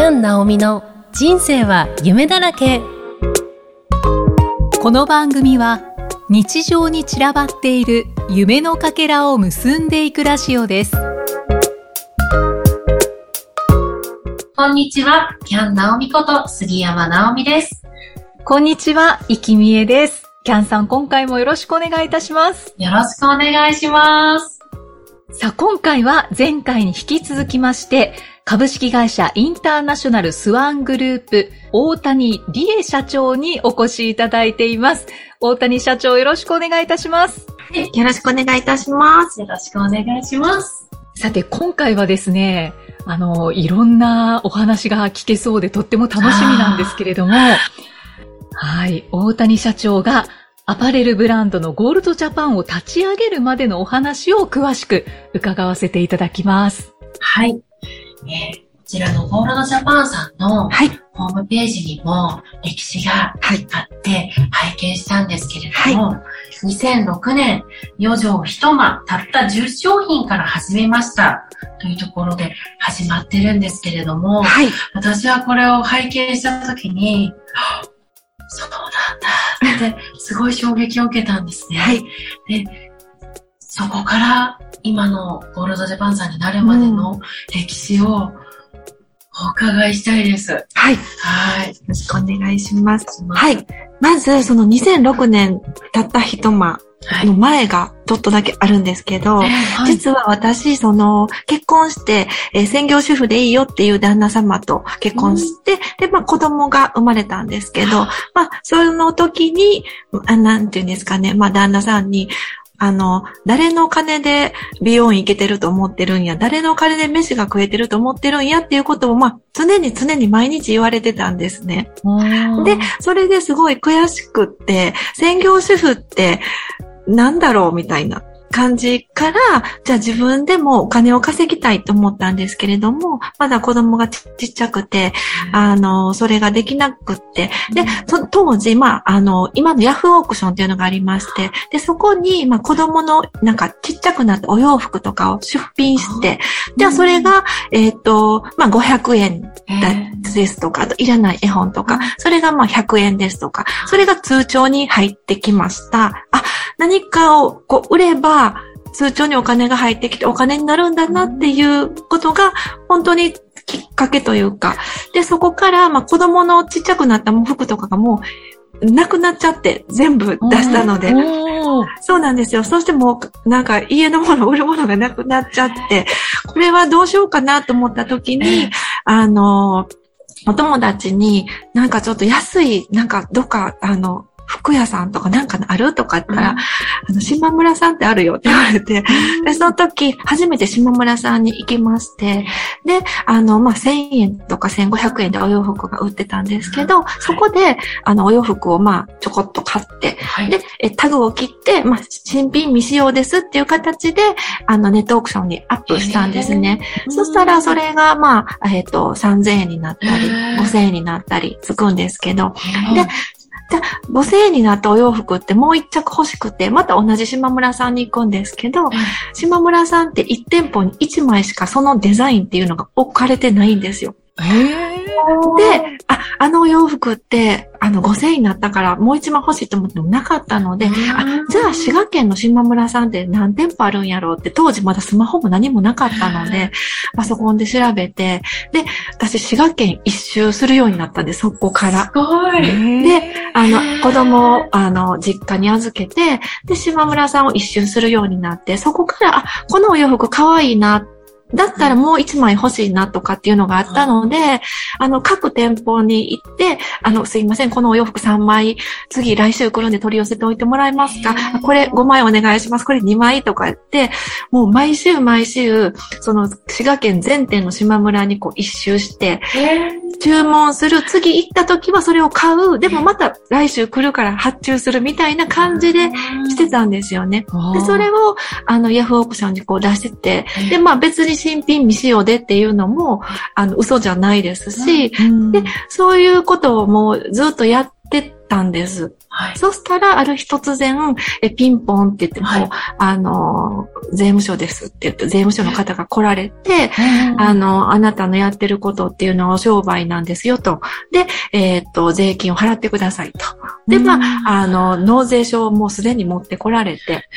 キャン・ナオミの人生は夢だらけ。この番組は日常に散らばっている夢のかけらを結んでいくラジオです。こんにちは、キャン・ナオミこと杉山直美です。こんにちは、いきみえです。キャンさん今回もよろしくお願いいたします。よろしくお願いします。さあ今回は前回に引き続きまして株式会社インターナショナルスワングループ大谷理恵社長にお越しいただいています大谷社長よろしくお願いいたしますよろしくお願いいたします。よろしくお願いします。さて、今回はですね、あの、いろんなお話が聞けそうでとっても楽しみなんですけれども、はい、大谷社長がアパレルブランドのゴールドジャパンを立ち上げるまでのお話を詳しく伺わせていただきます。はい。えーこちらのゴールドジャパンさんのはい。ホームページにも歴史がはい。あって拝見したんですけれども、2006年、4畳一間、たった10商品から始めましたというところで始まってるんですけれども、はい。私はこれを拝見したときに、そうなんだって、すごい衝撃を受けたんですね。はい。で、そこから今のゴールドジャパンさんになるまでの歴史をお伺いしたいです。はい。よはい。ろしくお願いします。はい。まず、その2006年たった一間はい。の前がちょっとだけあるんですけど、はい実は私、その、結婚して、えー専業主婦でいいよっていう旦那様と結婚して、で、まあ子供が生まれたんですけど、まあ、その時に、あなんていうんですかね、まあ旦那さんに、あの、誰の金で美容院行けてると思ってるんや、誰の金で飯が食えてると思ってるんやっていうことを、まあ、常に常に毎日言われてたんですね。で、それですごい悔しくって、専業主婦ってなんだろうみたいな感じから、じゃあ自分でもお金を稼ぎたいと思ったんですけれども、まだ子供がちちっちゃくて、あの、それができなくって、で、そ当時、まあ、あの、今のヤフーオークションっていうのがありまして、で、そこに、まあ、子供の、なんか、ちっちゃくなったお洋服とかを出品して、じゃあ、それが、えっ、と、まあ、500円だですとか、あといらない絵本とか、それがまあ100円ですとか、それが通帳に入ってきました。あ、何かをこう売れば、通帳にお金が入ってきてお金になるんだなっていうことが本当にきっかけというか、で、そこから、まあ子供のちっちゃくなった服とかがもうなくなっちゃって全部出したので、そうなんですよ。そしてもう、なんか家のもの、売るものがなくなっちゃって、これはどうしようかなと思った時に、あの、お友達に、なんかちょっと安い、なんかどっか、あの、服屋さんとかなんかある？とか言ったら、あの、島村さんってあるよって言われて、で、その時、初めて島村さんに行きまして、で、あの、まあ、1000円とか1500円でお洋服が売ってたんですけど、そこで、あの、お洋服をまあ、ちょこっと買って、はい。で、えタグを切って、まあ、新品未使用ですっていう形で、あの、ネットオークションにアップしたんですね。そしたら、それが、まあ、えっ、と、3000円になったり、へー。5000円になったり、つくんですけど、でで、5000円になったお洋服ってもう一着欲しくて、また同じ島村さんに行くんですけど、島村さんって1店舗に1枚しかそのデザインっていうのが置かれてないんですよ。へーで、あ、あのお洋服って、あの5000円になったからもう一枚欲しいと思ってもなかったので、あ、じゃあ滋賀県の島村さんって何店舗あるんやろうって当時まだスマホも何もなかったので、パソコンで調べて、で、私滋賀県一周するようになったんで、そこからす。ごい。で、あの、子供を、あの、実家に預けて、で、島村さんを一周するようになって、そこから、あ、このお洋服可愛いな、だったらもう一枚欲しいなとかっていうのがあったので、あの、各店舗に行って、あの、すいません、このお洋服3枚、次来週来るんで取り寄せておいてもらえますか？あこれ5枚お願いします。これ2枚とか言って、もう毎週毎週、その、滋賀県全店の島村にこう一周して、注文する、次行った時はそれを買う、でもまた来週来るから発注するみたいな感じでしてたんですよね。で、それを、あの、ヤフーオークションにこう出してて、で、まあ別に新品未使用でっていうのも、あの、嘘じゃないですし、うん。でそういうことをもうずっとやってったんです。はい。そしたら、ある日突然、え、ピンポンって言っても、はいあの、税務署ですって言って、税務署の方が来られて、あの、あなたのやってることっていうのは商売なんですよと。で、えーっと、税金を払ってくださいと。で、まあ、あの、納税書をもうすでに持ってこられて、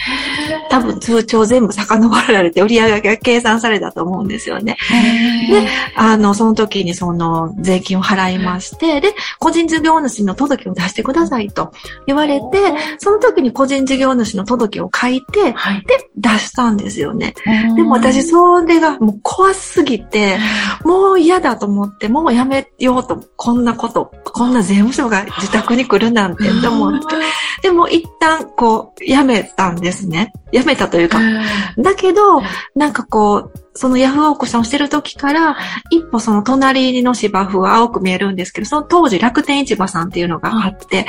多分通帳全部遡られて売り上げが計算されたと思うんですよね。で、あの、その時にその税金を払いまして、で、個人事業主の届を出してくださいと言われて、その時に個人事業主の届を書いて、はい。で、出したんですよね。でも私、それがもう怖すぎて、もう嫌だと思って、もうやめようと、こんなこと、こんな税務署が自宅に来るなんてと思って。でも一旦こう、やめたんですね。やめたというか。だけど、なんかこう、そのヤフーオークションしてる時から、一歩その隣の芝生は青く見えるんですけど、その当時楽天市場さんっていうのがあって、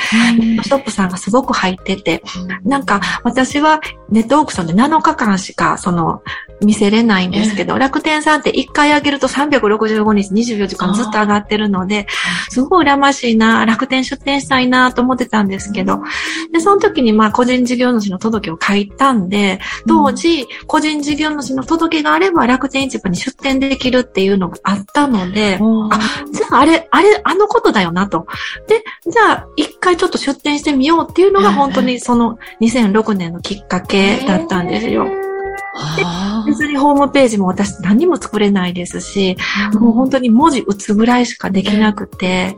ストップさんがすごく入ってて、なんか私はネットオークションで7日間しかその見せれないんですけど、楽天さんって1回上げると365日24時間ずっと上がってるので、すごい羨ましいな、楽天出店したいなと思ってたんですけど、で、その時にまあ個人事業主の届を書いたんで、当時個人事業主の届があれば楽天市場に出店できるっていうのがあったので、あ、じゃああれ、あれ、あのことだよなと。で、じゃあ一回ちょっと出店してみようっていうのが本当にその2006年のきっかけだったんですよ。別にホームページも私何も作れないですし、もう本当に文字打つぐらいしかできなくて、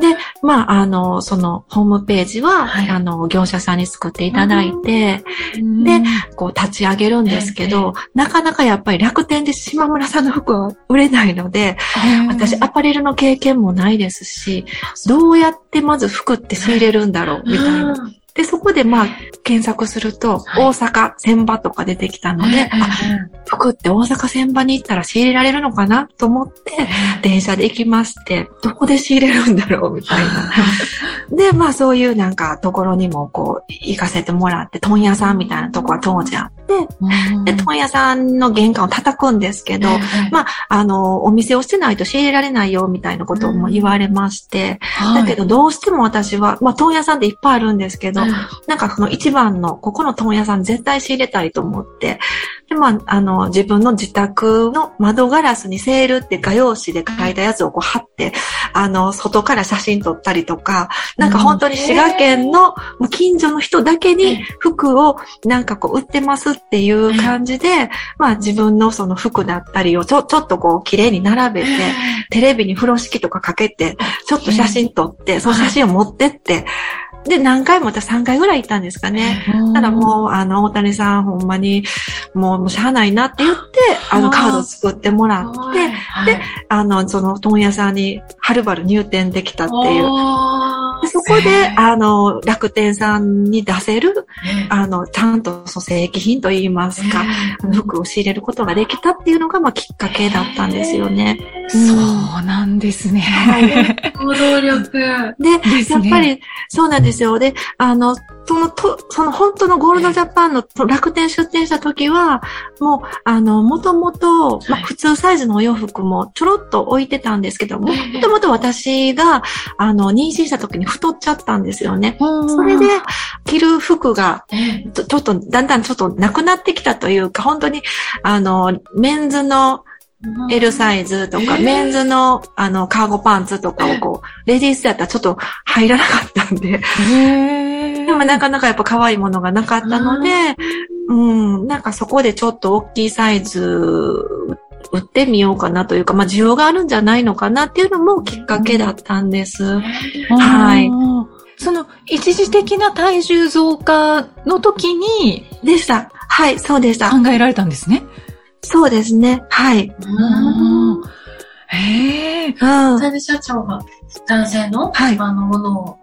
で、まあ、あの、そのホームページは、はい。あの、業者さんに作っていただいて、で、こう立ち上げるんですけど、なかなかやっぱり楽天で島村さんの服は売れないので、私アパレルの経験もないですし、どうやってまず服って仕入れるんだろうみたいな。で、そこでまあ検索すると、はい。大阪千場とか出てきたので、あ、服って大阪千場に行ったら仕入れられるのかなと思って、電車で行きまして、どこで仕入れるんだろうみたいな。で、まあそういうなんかところにもこう行かせてもらって、問屋さんみたいなとこは当時あって、で、問屋さんの玄関を叩くんですけど、まあ、あの、お店をしてないと仕入れられないよみたいなことも言われまして、だけどどうしても私は、まあ問屋さんっていっぱいあるんですけど、なんかその一番の、ここの問屋さん絶対仕入れたいと思って、で、まあ、あの、自分の自宅の窓ガラスにセールって画用紙で書いたやつをこう貼って、あの、外から写真撮ったりとか、なんか本当に滋賀県の近所の人だけに服をなんかこう売ってますっていう感じで、まあ自分のその服だったりをちょ、ちょっとこう綺麗に並べて、テレビに風呂敷とかかけて、ちょっと写真撮って、その写真を持ってって、で、何回も私3回ぐらい行ったんですかね。ただもう、あの、大谷さん、ほんまに、もう、もうしゃあないなって言って、あの、カード作ってもらって、で、あの、その、問屋さんに、はるばる入店できたっていう。でそこで、あの、楽天さんに出せる、あの、ちゃんと、そう、正規品といいますか、服を仕入れることができたっていうのが、まあ、きっかけだったんですよね。そうなんですね。行動力。で、やっぱり、そうなんですよ。で、あの、その、と、その本当のゴールドジャパンのと楽天出店した時は、もう、あの、もともと、まあ、普通サイズのお洋服もちょろっと置いてたんですけども、もともと私が、あの、妊娠した時に太っちゃったんですよね。それで、着る服が、ちょちょっと、だんだんちょっとなくなってきたというか、本当に、あの、メンズの L サイズとか、えーメンズの、あの、カーゴパンツとかをこう、レディースだったらちょっと入らなかったんで、でもなかなかやっぱ可愛いものがなかったので、うん、なんかそこでちょっと大きいサイズ、売ってみようかなというか、まあ需要があるんじゃないのかなっていうのもきっかけだったんです。はいその一時的な体重増加の時にでした。はい、そうでした。考えられたんですね。そうですね。はい。うんへえ。うん。大谷社長が男性のはい一般のものを、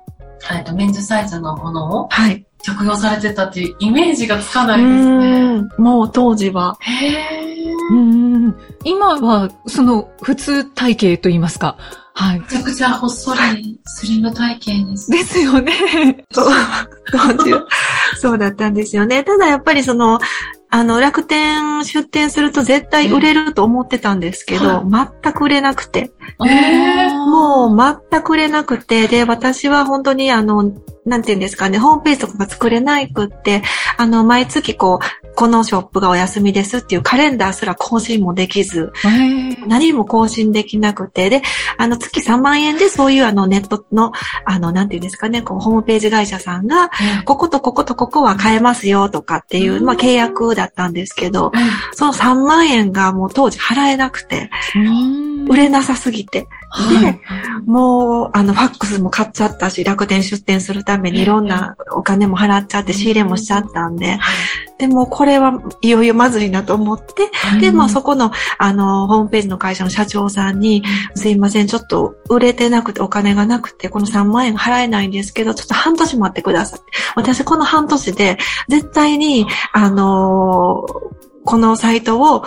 えっと、メンズサイズのものをはい。着用されてたっていうイメージがつかうないですね。ん。もう当時は。へーうん今は、その、普通体型と言いますか。はい。めちゃくちゃほっそり、スリム体型です。ですよね。そう、当時はそうだったんですよね。ただやっぱりその、あの、楽天出店すると絶対売れると思ってたんですけど、全く売れなくて。えーもう全く売れなくて、で、私は本当にあの、なんていうんですかね、ホームページとかが作れないくって、あの、毎月こう、このショップがお休みですっていうカレンダーすら更新もできず、何も更新できなくて、で、あの、月3万円でそういうあの、ネットの、あの、なんていうんですかね、こう、ホームページ会社さんが、こことこことここは買えますよとかっていう、まあ、契約だったんですけど、その3万円がもう当時払えなくて、売れなさすぎて。で、もう、あの、ファックスも買っちゃったし、楽天出店するためにいろんなお金も払っちゃって、仕入れもしちゃったんで、でもこれはいよいよまずいなと思って、で、まあそこの、あの、ホームページの会社の社長さんに、すいません、ちょっと売れてなくてお金がなくて、この3万円払えないんですけど、ちょっと半年待ってください。私この半年で、絶対に、あのこのサイトを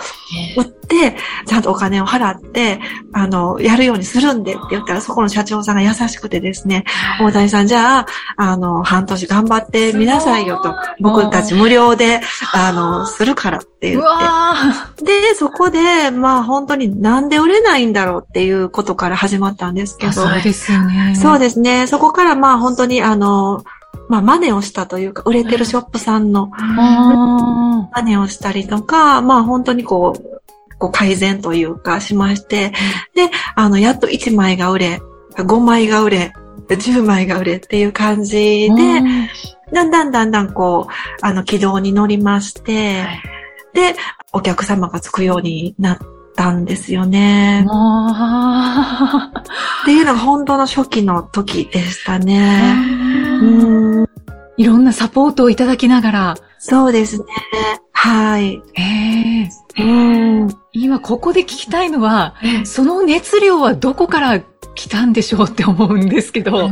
売って、ちゃんとお金を払って、あの、やるようにするんでって言ったら、そこの社長さんが優しくてですね、大谷さん、じゃあ、あの、半年頑張ってみなさいよと、僕たち無料で、あの、するからって言うって。わで、そこで、まあ本当になんで売れないんだろうっていうことから始まったんですけーど、そうですよね。そうですね。そこからまあ本当にあの、まあ真似をしたというか、売れてるショップさんのあ真似をしたりとか、まあ本当にこう、こう改善というかしまして、で、あの、やっと1枚が売れ、5枚が売れ、10枚が売れっていう感じーで、だんだんだんだんこう、あの、軌道に乗りまして、で、お客様がつくようになったんですよね。あっていうのが本当の初期の時でしたね。ーうん、いろんなサポートをいただきながら、そうですね。はい。えーうん、今ここで聞きたいのは、えその熱量はどこから来たんでしょうって思うんですけど。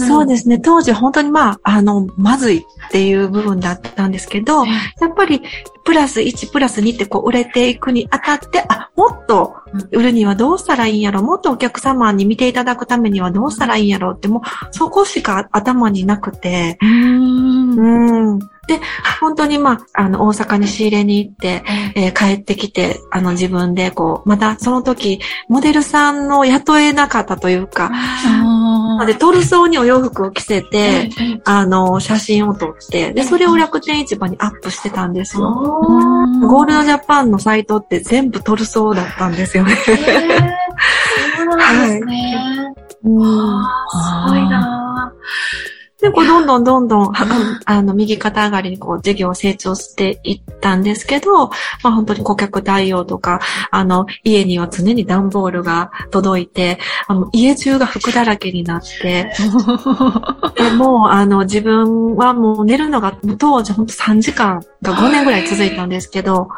そうですね。当時本当にまあ、あの、まずいっていう部分だったんですけど、やっぱり、プラス1、プラス2ってこう売れていくにあたって、あ、もっと売るにはどうしたらいいんやろもっとお客様に見ていただくためにはどうしたらいいんやろって、もうそこしか頭になくて、うーん。うん。で、本当にまあ、あの、大阪に仕入れに行って、えー帰ってきて、あの、自分でこう、またその時、モデルさんの雇えなかったというか、なあので、トルソーにお洋服を着せて、あの、写真を撮って、で、それを楽天市場にアップしてたんですよ。ーゴールドジャパンのサイトって全部トルソーだったんですよね。えーそうなんですね。うんあーすごいなで、こう、どんどんどんどん、ああの、右肩上がりにこう、事業成長していったんですけど、まあ本当に顧客対応とか、あの、家には常に段ボールが届いて、あの、家中が服だらけになって、でもう、あの、自分はもう寝るのが、当時本当3時間が5年ぐらい続いたんですけど、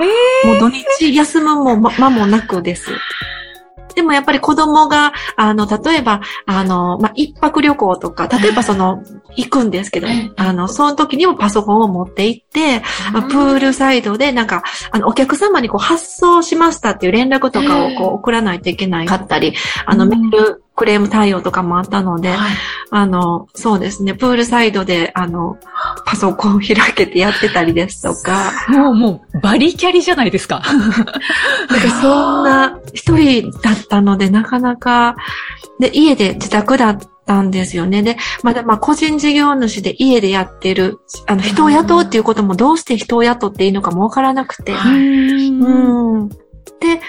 もう土日休むもま間もなくです。でもやっぱり子供が、あの、例えば、あの、まあ、一泊旅行とか、例えばその、行くんですけどええ、あの、その時にもパソコンを持って行って、まあプールサイドでなんか、あの、お客様にこう発送しましたっていう連絡とかをこう送らないといけないかったり、あの、うん。メール、クレーム対応とかもあったので、はいあの、そうですね、プールサイドで、あの、パソコンを開けてやってたりですとか、もう、もう、バリキャリじゃないですか。なんかそんな一人だったので、なかなか、で、家で自宅だったんですよね。で、まだまあ個人事業主で家でやってる、あの、人を雇うっていうこともどうして人を雇っていいのかもわからなくて。うん。で、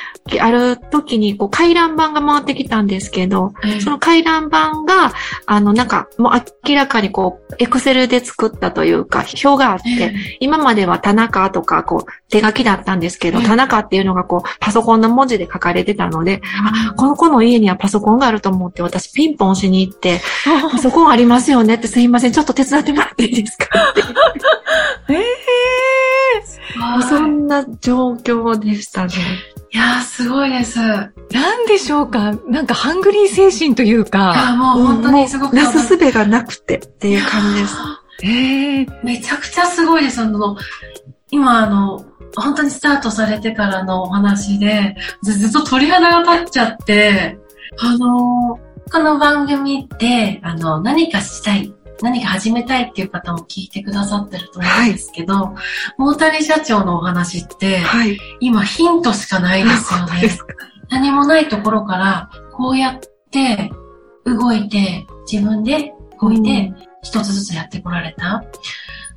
ある時にこう回覧板が回ってきたんですけど、その回覧板が、あの、なんか、もう明らかにこう、エクセルで作ったというか、表があって、今までは田中とか、こう、手書きだったんですけど、ええ田中っていうのがこう、パソコンの文字で書かれてたので、あ、この子の家にはパソコンがあると思って、私ピンポンしに行って、パソコンありますよねってすいません、ちょっと手伝ってもらっていいですか？って。ええあー。そんな状況でしたね。いやー、すごいです。いやなんでしょうか？なんかハングリー精神というか。ー、もう本当にすごく。なすすべがなくてっていう感じです。ええめちゃくちゃすごいです。あの、今あの、本当にスタートされてからのお話で、ずずっと鳥肌が立っちゃって、あの、この番組って、あの、何かしたいっ何か始めたいっていう方も聞いてくださってると思うんですけど、大谷社長のお話って、はい。今ヒントしかないですよね。何もないところから、こうやって動いて、自分で動いて、一つずつやってこられた？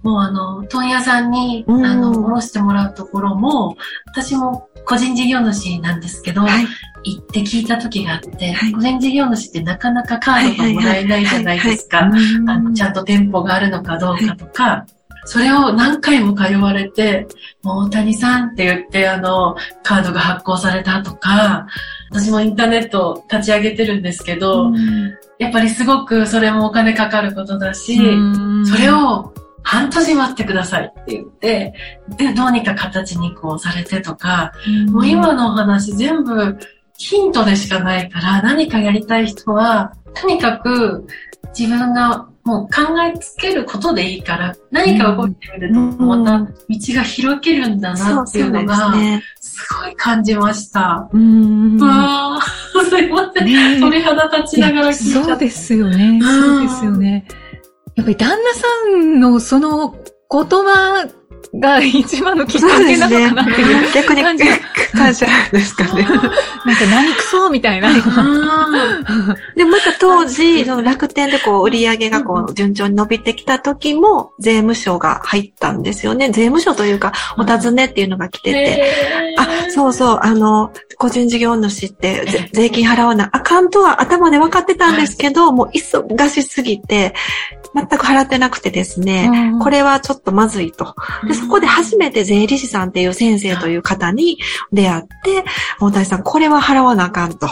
もうあの、問屋さんに、うんあの、おろしてもらうところも、私も個人事業主なんですけど、はい。行って聞いた時があって、はい。個人事業主ってなかなかカードがもらえないじゃないですか。あの、ちゃんと店舗があるのかどうかとか、それを何回も通われて、もう大谷さんって言って、あの、カードが発行されたとか、私もインターネット立ち上げてるんですけど、やっぱりすごくそれもお金かかることだし、それを半年待ってくださいって言って、で、どうにか形にこうされてとか、もう今のお話全部ヒントでしかないから、何かやりたい人は、とにかく自分がもう考えつけることでいいから、何か動いてみると、また道が開けるんだなっていそうのが、ね。すごい感じました。うんうわー すいません。ね鳥肌立ちながら聞いちゃった。そうですよね。そうですよね。やっぱり旦那さんのその言葉が一番のきっかけなのかなっていう。逆に感謝ですかね。なんか何クソみたいな。あで、また当時、その楽天でこう、売り上げがこう、順調に伸びてきた時も、税務署が入ったんですよね。税務署というか、お尋ねっていうのが来てて。あ、そうそう、あの、個人事業主ってぜ税金払わなあかんとは頭で分かってたんですけど、もう忙しすぎて、全く払ってなくてですね、これはちょっとまずいと。で、そこで初めて税理士さんっていう先生という方に出会って、大谷さん、これは払わなあかんと。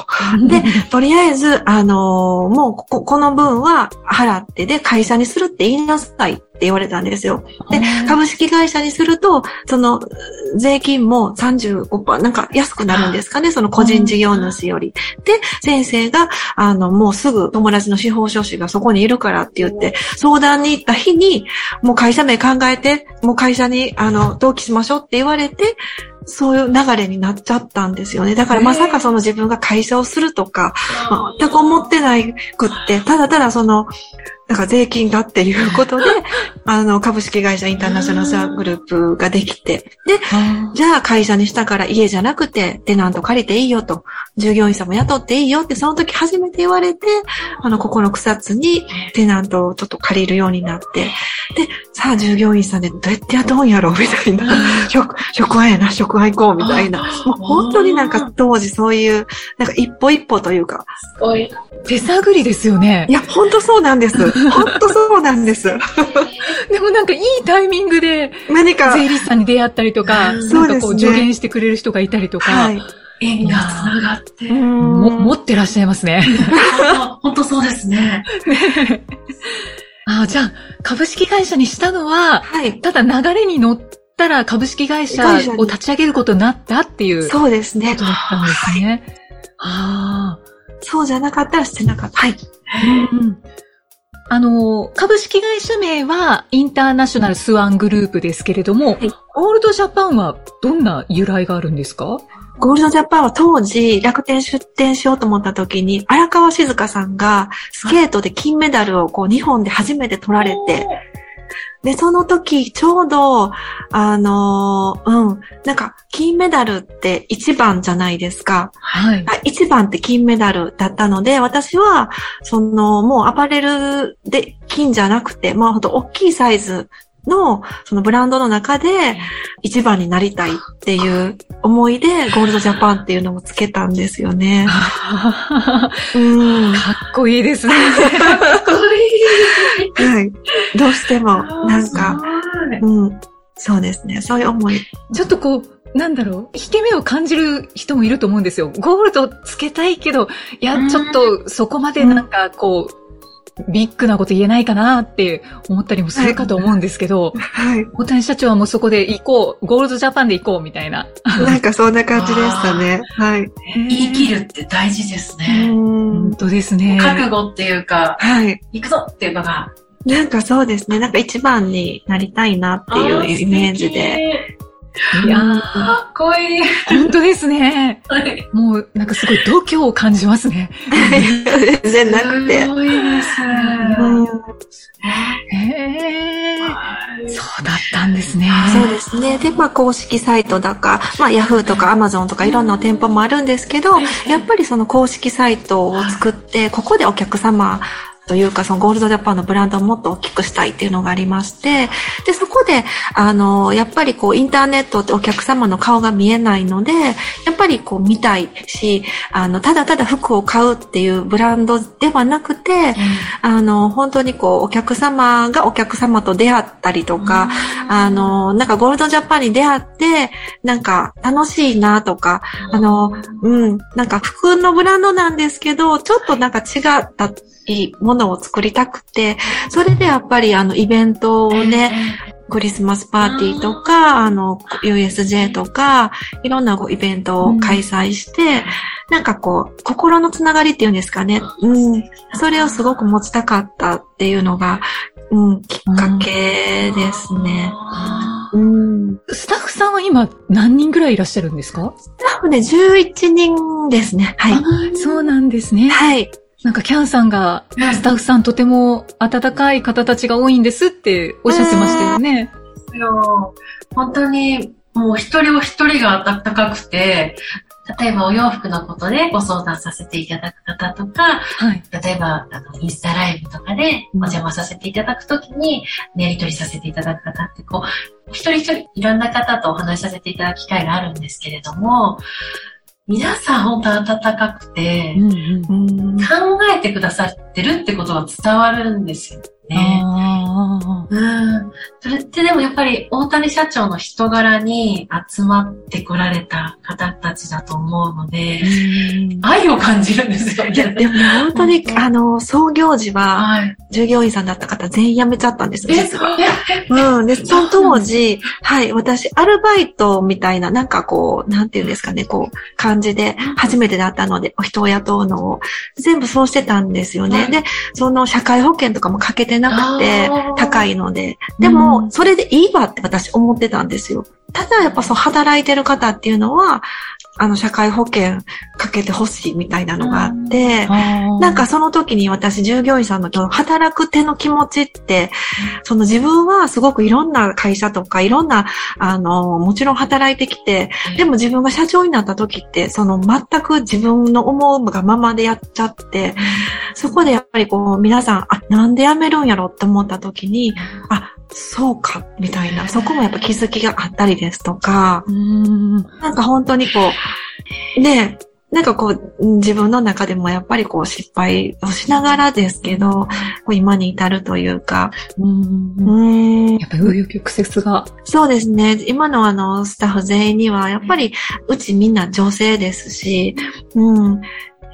で、とりあえず、あのーもうこ、この分は払って、で、会社にするって言いなさいって言われたんですよ。で、株式会社にすると、その、税金も35%、なんか安くなるんですかね、その個人事業主より。で、先生が、あの、もうすぐ友達の司法書士がそこにいるからって言って、相談に行った日に、もう会社名考えて、もう会社に、あの、登記しましょうって言われて、そういう流れになっちゃったんですよね。だからまさかその自分が会社をするとか、まあ全く思ってないくって、ただただその、なんか税金がっていうことで、あの、株式会社インターナショナルサーグループができて、で、じゃあ会社にしたから家じゃなくてテナント借りていいよと、従業員さんも雇っていいよってその時初めて言われて、あの、ここの草津にテナントをちょっと借りるようになって、で、さあ従業員さんでどうやって雇うんやろうみたいな、職、職場やな、職場行こうみたいな、もう本当になんか当時そういう、なんか一歩一歩というか、すごい。手探りですよね。い。や、本当そうなんです。本当そうなんです。でもなんかいいタイミングで何か、税理士さんに出会ったりとか、うんなんかこそうですねう助言してくれる人がいたりとか、はい。縁が繋がって。も持ってらっしゃいますね。本当そうですね。あじゃあ、株式会社にしたのは、はい。ただ流れに乗ったら株式会社を立ち上げることになったっていうこそうですねと。だったんですね。ああ。そうじゃなかったらしてなかった。はい。うんあの、株式会社名はインターナショナルスワングループですけれども、い。オールドジャパンはどんな由来があるんですか？ゴールドジャパンは当時、楽天出店しようと思った時に、荒川静香さんがスケートで金メダルをこう日本で初めて取られて、で、その時、ちょうど、あのーうん、なんか、金メダルって一番じゃないですか。はい。あ一番って金メダルだったので、私は、その、もうアパレルで金じゃなくて、まあほんと大きいサイズの、そのブランドの中で一番になりたいっていう思いで、ゴールドジャパンっていうのをつけたんですよね。かうん。っこいいですね。はい。どうしても、なんか、すうん。そうですね。そういう思い。ちょっとこう、なんだろう、引け目を感じる人もいると思うんですよ。ゴールドつけたいけど、いやう、んちょっとそこまでなんかこう、ビッグなこと言えないかなって思ったりもするかと思うんですけど、はい。大谷社長はもうそこで行こう、ゴールドジャパンで行こうみたいな。なんかそんな感じでしたね。はい。言い切るって大事ですうね。ん本。当ですね。覚悟っていうか、はい。行くぞっていうのが。なんかそうですね。なんか一番になりたいなっていうイメージで。。いやー、かっこいい。本当ですね。はいもう、なんかすごい度胸を感じますね。全然なくてす。ごいです。うんへー。そうだったんですね。そうですね。で、まあ、公式サイトだか、まあ、ヤフーとかアマゾンとかいろんな店舗もあるんですけど、やっぱりその公式サイトを作って、ここでお客様というか、そのゴールドジャパンのブランドをもっと大きくしたいっていうのがありまして、で、そこで、あの、やっぱりこう、インターネットってお客様の顔が見えないので、やっぱりこう、見たいし、あの、ただただ服を買うっていうブランドではなくて、あの、本当にこう、お客様がお客様と出会ったりとか、あの、なんかゴールドジャパンに出会って、なんか楽しいなとか、あの、うん、なんか服のブランドなんですけど、ちょっとなんか違ったいいものを作りたくて、それでやっぱりあのイベントをね、クリスマスパーティーとか、あの、USJ とか、いろんなイベントを開催して、なんかこう、心のつながりっていうんですかね。うん。それをすごく持ちたかったっていうのが、うん、きっかけですね。うん。スタッフさんは今何人ぐらいいらっしゃるんですか？スタッフね、11人ですね。はい。そうなんですね。はい。なんかキャンさんが、スタッフさんとても温かい方たちが多いんですっておっしゃってましたよね。よ本当に、もう一人お一人が温かくて、例えばお洋服のことでご相談させていただく方とか、はい。例えばあのインスタライブとかでお邪魔させていただくときに、やり取りさせていただく方って、こう、一人一人いろんな方とお話しさせていただく機会があるんですけれども、皆さん本当温かくて、うんうんうん。考えてくださってるってことが伝わるんですよね。あうん。それってでもやっぱり大谷社長の人柄に集まってこられた方たちだと思うので、ー愛を感じるんですよいや、ね。でもね本当に、あの、創業時は、はい。従業員さんだった方全員辞めちゃったんですよ、え、実は。えうん。で、その当時、はい、私、アルバイトみたいな、なんかこう、なんていうんですかね、こう、感じで、初めてだったので、お人を雇うのを、全部そうしてたんですよね。はいで、その社会保険とかもかけてなくて高いので。でうも、んそれでいいわって私思ってたんですよ。ただ、やっぱそう、働いてる方っていうのは、あの、社会保険かけてほしいみたいなのがあって、なんか、その時に私従業員さんの働く手の気持ちって、その自分はすごくいろんな会社とかいろんな、あの、もちろん働いてきて、でも自分が社長になった時って、その全く自分の思うがままでやっちゃって、そこでやっぱりこう皆さん、あ、なんで辞めるんやろって思った時に、あ、そうか、みたいな、そこもやっぱ気づきがあったりですとか、うん。なんか本当にこう、ね、なんかこう、うん自分の中でもやっぱりこう失敗をしながらですけど、こう今に至るというか、うんうーん、やっぱり紆余曲折が。そうですね。今のあの、スタッフ全員には、やっぱり、うちみんな女性ですし、うん。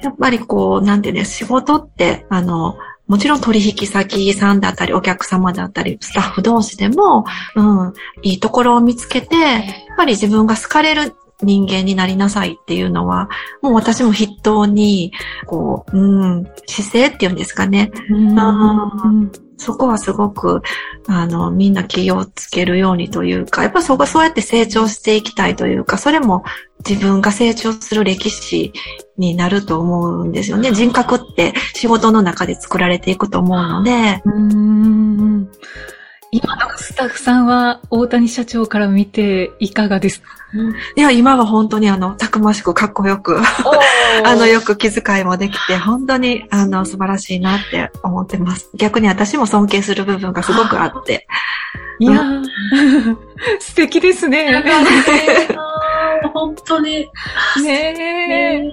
やっぱりこう、なんていうんです、仕事って、あの、もちろん取引先さんだったり、お客様だったり、スタッフ同士でも、うん、いいところを見つけて、やっぱり自分が好かれる人間になりなさいっていうのは、もう私も筆頭に、こう、うん、姿勢っていうんですかね。うんそこはすごく、あの、みんな気をつけるようにというか、やっぱそこそうやって成長していきたいというか、それも自分が成長する歴史になると思うんですよね。人格って仕事の中で作られていくと思うので、うん今のスタッフさんは大谷社長から見ていかがです？かいや、今は本当にあの、たくましくかっこよく、あの、よく気遣いもできて、本当に、あの、素晴らしいなって思ってます。逆に私も尊敬する部分がすごくあって。いやー 素敵ですね。本当に。ねえ。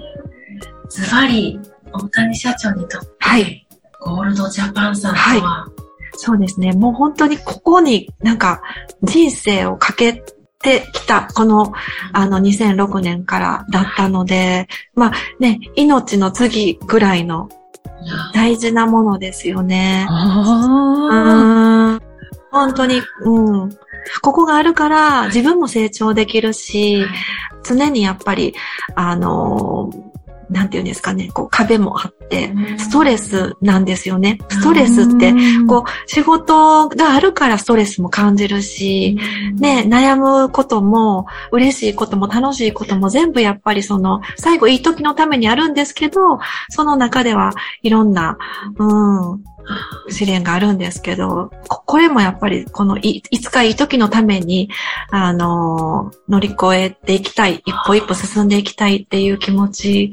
ズバリ、大谷社長にとって、はい。ゴールドジャパンさんとは、そうですね。もう本当にここになんか人生をかけてきた、この、あの、2006年からだったので、まあね、命の次ぐらいの大事なものですよね。本当に、うん。ここがあるから自分も成長できるし、常にやっぱり、あの、なんていうんですかね、こう壁もあっってストレスなんですよね。ストレスって、こう、仕事があるからストレスも感じるし、ね、悩むことも、嬉しいことも楽しいことも全部やっぱりその、最後いい時のためにあるんですけど、その中ではいろんな、うん、試練があるんですけど、ここれもやっぱりこのいいつかいい時のために、あの、乗り越えていきたい、一歩一歩進んでいきたいっていう気持ち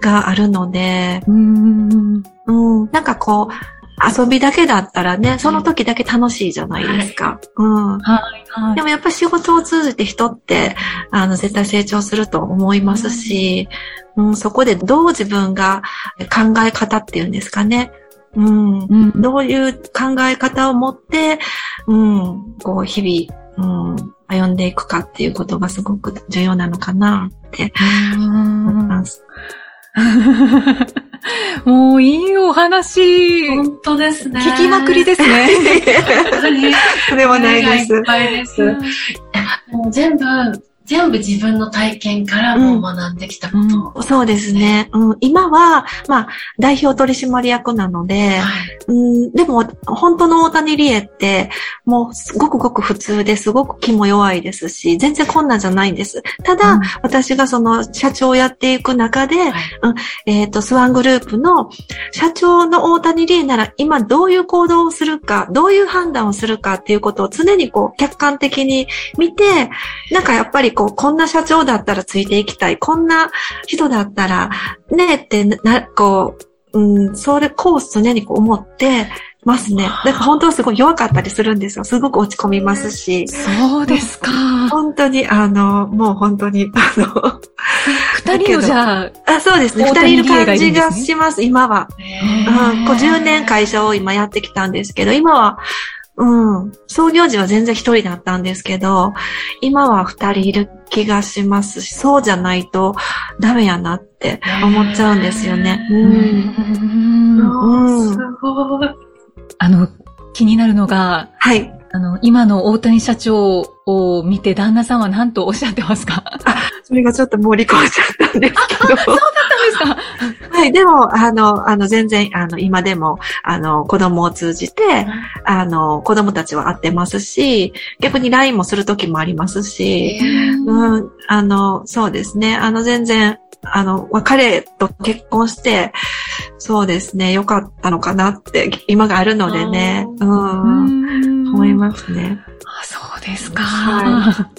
があるので、うん。うん、なんかこう、遊びだけだったらね、その時だけ楽しいじゃないですか。うん。はい、はいで。もやっぱり仕事を通じて人って、あの、絶対成長すると思いますし、うん、そこでどう自分が考え方っていうんですかね。うん。うん。どういう考え方を持って、うん、こう、日々、うん、歩んでいくかっていうことがすごく重要なのかなって思います。もういいお話、本当ですね。聞きまくりですね。本当に。それはないですいっ。ぱいです。もう全部、全部自分の体験からもう学んできたこと。そうですね。うん、今は、まあ、代表取締役なので、はい。うん、でも、本当の大谷理恵って、もう、すごくごく普通ですごく気も弱いですし、全然困難じゃないんです。ただ、うん。私がその社長をやっていく中で、はい。えっ、と、スワングループの社長の大谷理恵なら今どういう行動をするか、どういう判断をするかっていうことを常にこう客観的に見て、なんかやっぱりこう、こんな社長だったらついていきたい、こんな人だったら、ねってな、こう、うん、それ、コース常にこう思ってますね。だから本当はすごい弱かったりするんですよ。すごく落ち込みますし。そうですか。本当に、あの、もう本当に、あの、二人のじゃあ、あそうですね。大二人いる感じがします、今は。うん、こう10年会社を今やってきたんですけど、今は、うん、創業時は全然一人だったんですけど、今は二人いる気がしますし、そうじゃないとダメやなって思っちゃうんですよね。うん。うんすごい。あの、気になるのが、はい。あの、今の大谷社長を見て旦那さんは何とおっしゃってますか？それがちょっと盛り込んじゃったんですけど。そうですか。はい。でも、あの、あの、全然、あの、今でも、あの、子供を通じて、あの、子供たちは会ってますし、逆に LINE もするときもありますし、うん、あの、そうですね。あの、全然、あの、まあ彼と結婚して、そうですね、良かったのかなって、今があるのでね、う、うん。ん思いますね。あそうですか。は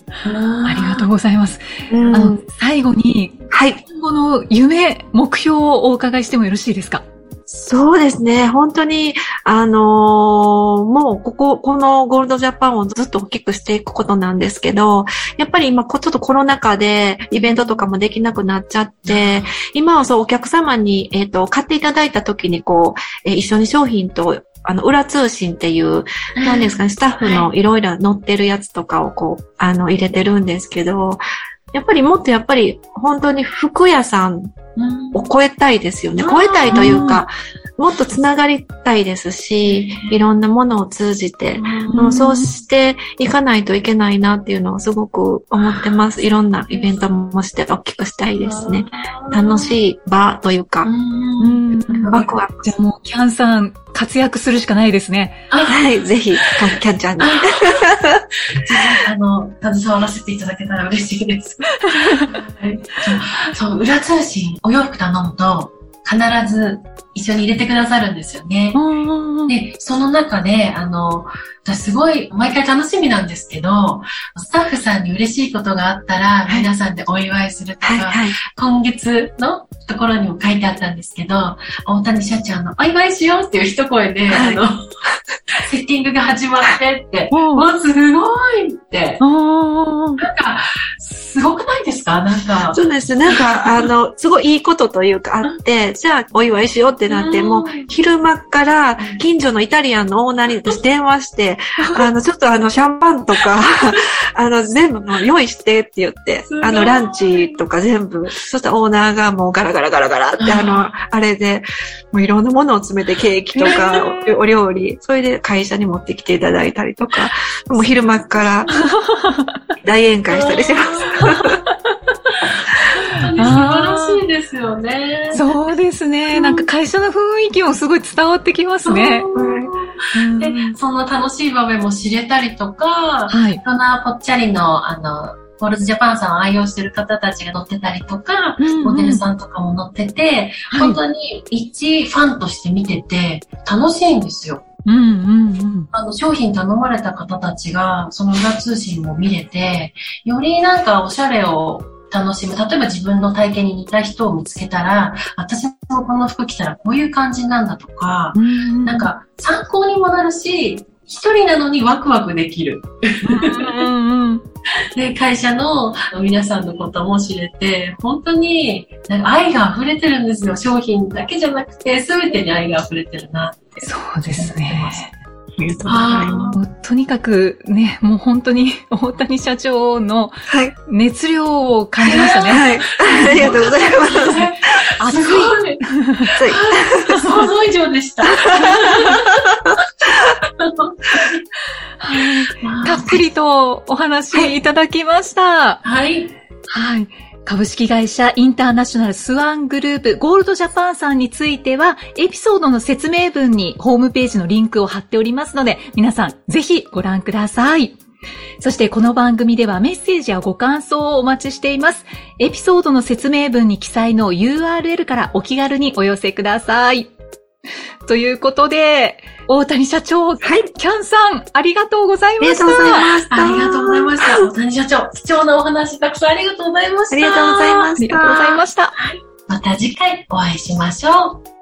ありがとうございます。うんあの、最後に、はい。今後の夢、目標をお伺いしてもよろしいですか？そうですね。本当に、あのーもう、ここ、このゴールドジャパンをずっと大きくしていくことなんですけど、やっぱり今、こちょっとコロナ禍でイベントとかもできなくなっちゃって、今はそう、お客様に、えっ、と、買っていただいた時に、こう、えー一緒に商品と、あの、裏通信っていう、何ですかね、スタッフのいろいろ載ってるやつとかをこう、あの、入れてるんですけど、やっぱりもっとやっぱり、本当に服屋さんを超えたいですよね。超えたいというか、もっとつながりたいですし、いろんなものを通じて、うんそうしていかないといけないなっていうのをすごく思ってます。いろんなイベントもして大きくしたいですね。楽しい場というか、うんワクワク。じゃあもう、キャンさん、活躍するしかないですね。はい、ぜひ、キャンちゃんに。あの、携わらせていただけたら嬉しいです。はいそう、そう裏通信、お洋服頼むと、必ず一緒に入れてくださるんですよね。で、その中で、あの、私すごい、毎回楽しみなんですけど、スタッフさんに嬉しいことがあったら、はい皆さんでお祝いするとか、はい、はい。今月のところにも書いてあったんですけど、大谷社長のお祝いしようっていう一声で、はいあの、セッティングが始まってって、うんわ、すごいって、なんか、すごくないですか？なんか。そうです。なんか、あの、すごいいいことというかあって、じゃあお祝いしようってなって、うん。もう昼間から近所のイタリアンのオーナーに私電話して、あの、ちょっとあの、シャンパンとか、あの、全部もう用意してって言ってあの、ランチとか全部、そしたらオーナーがもうガラガラガラガラって、あの、あれで、もういろんなものを詰めてケーキとか、おお料理、それで会社に持ってきていただいたりとか、もう昼間から大宴会したりします。当に素晴らしいですよね。そうですね。なんか会社の雰囲気もすごい伝わってきますね。で、その楽しい場面も知れたりとか、はい。いろんなぽっちゃりの、あの、ゴールズジャパンさんを愛用してる方たちが乗ってたりとか、モデルさんとかも乗ってて、はい本当に一ファンとして見てて楽しいんですよ。うんうんうん。あの、商品頼まれた方たちが、その裏通信も見れて、よりなんかおしゃれを楽しむ。例えば自分の体型に似た人を見つけたら、私もこの服着たらこういう感じなんだとか、なんか参考にもなるし、一人なのにワクワクできる。うんうんうん。で、会社の皆さんのことも知れて、本当になんか愛が溢れてるんですよ。商品だけじゃなくて、すべてに愛が溢れてるなって。そうですね。ありがとうございます。とにかくね、もう本当に 大谷社長のはい。熱量を感じましたね。はい。ありがとうございます。熱いすごい。熱い。想像以上でした。たっぷりとお話いただきました。はい。はい。株式会社インターナショナルスワングループゴールドジャパンさんについてはエピソードの説明文にホームページのリンクを貼っておりますので皆さんぜひご覧ください。そしてこの番組ではメッセージやご感想をお待ちしています。エピソードの説明文に記載の URL からお気軽にお寄せください。ということで、大谷社長、はい。キャンさん、ありがとうございました。ありがとうございました。ありがとうございました。大谷社長、貴重なお話たくさんありがとうございました。ありがとうございまあした。りがとうございました。また次回お会いしましょう。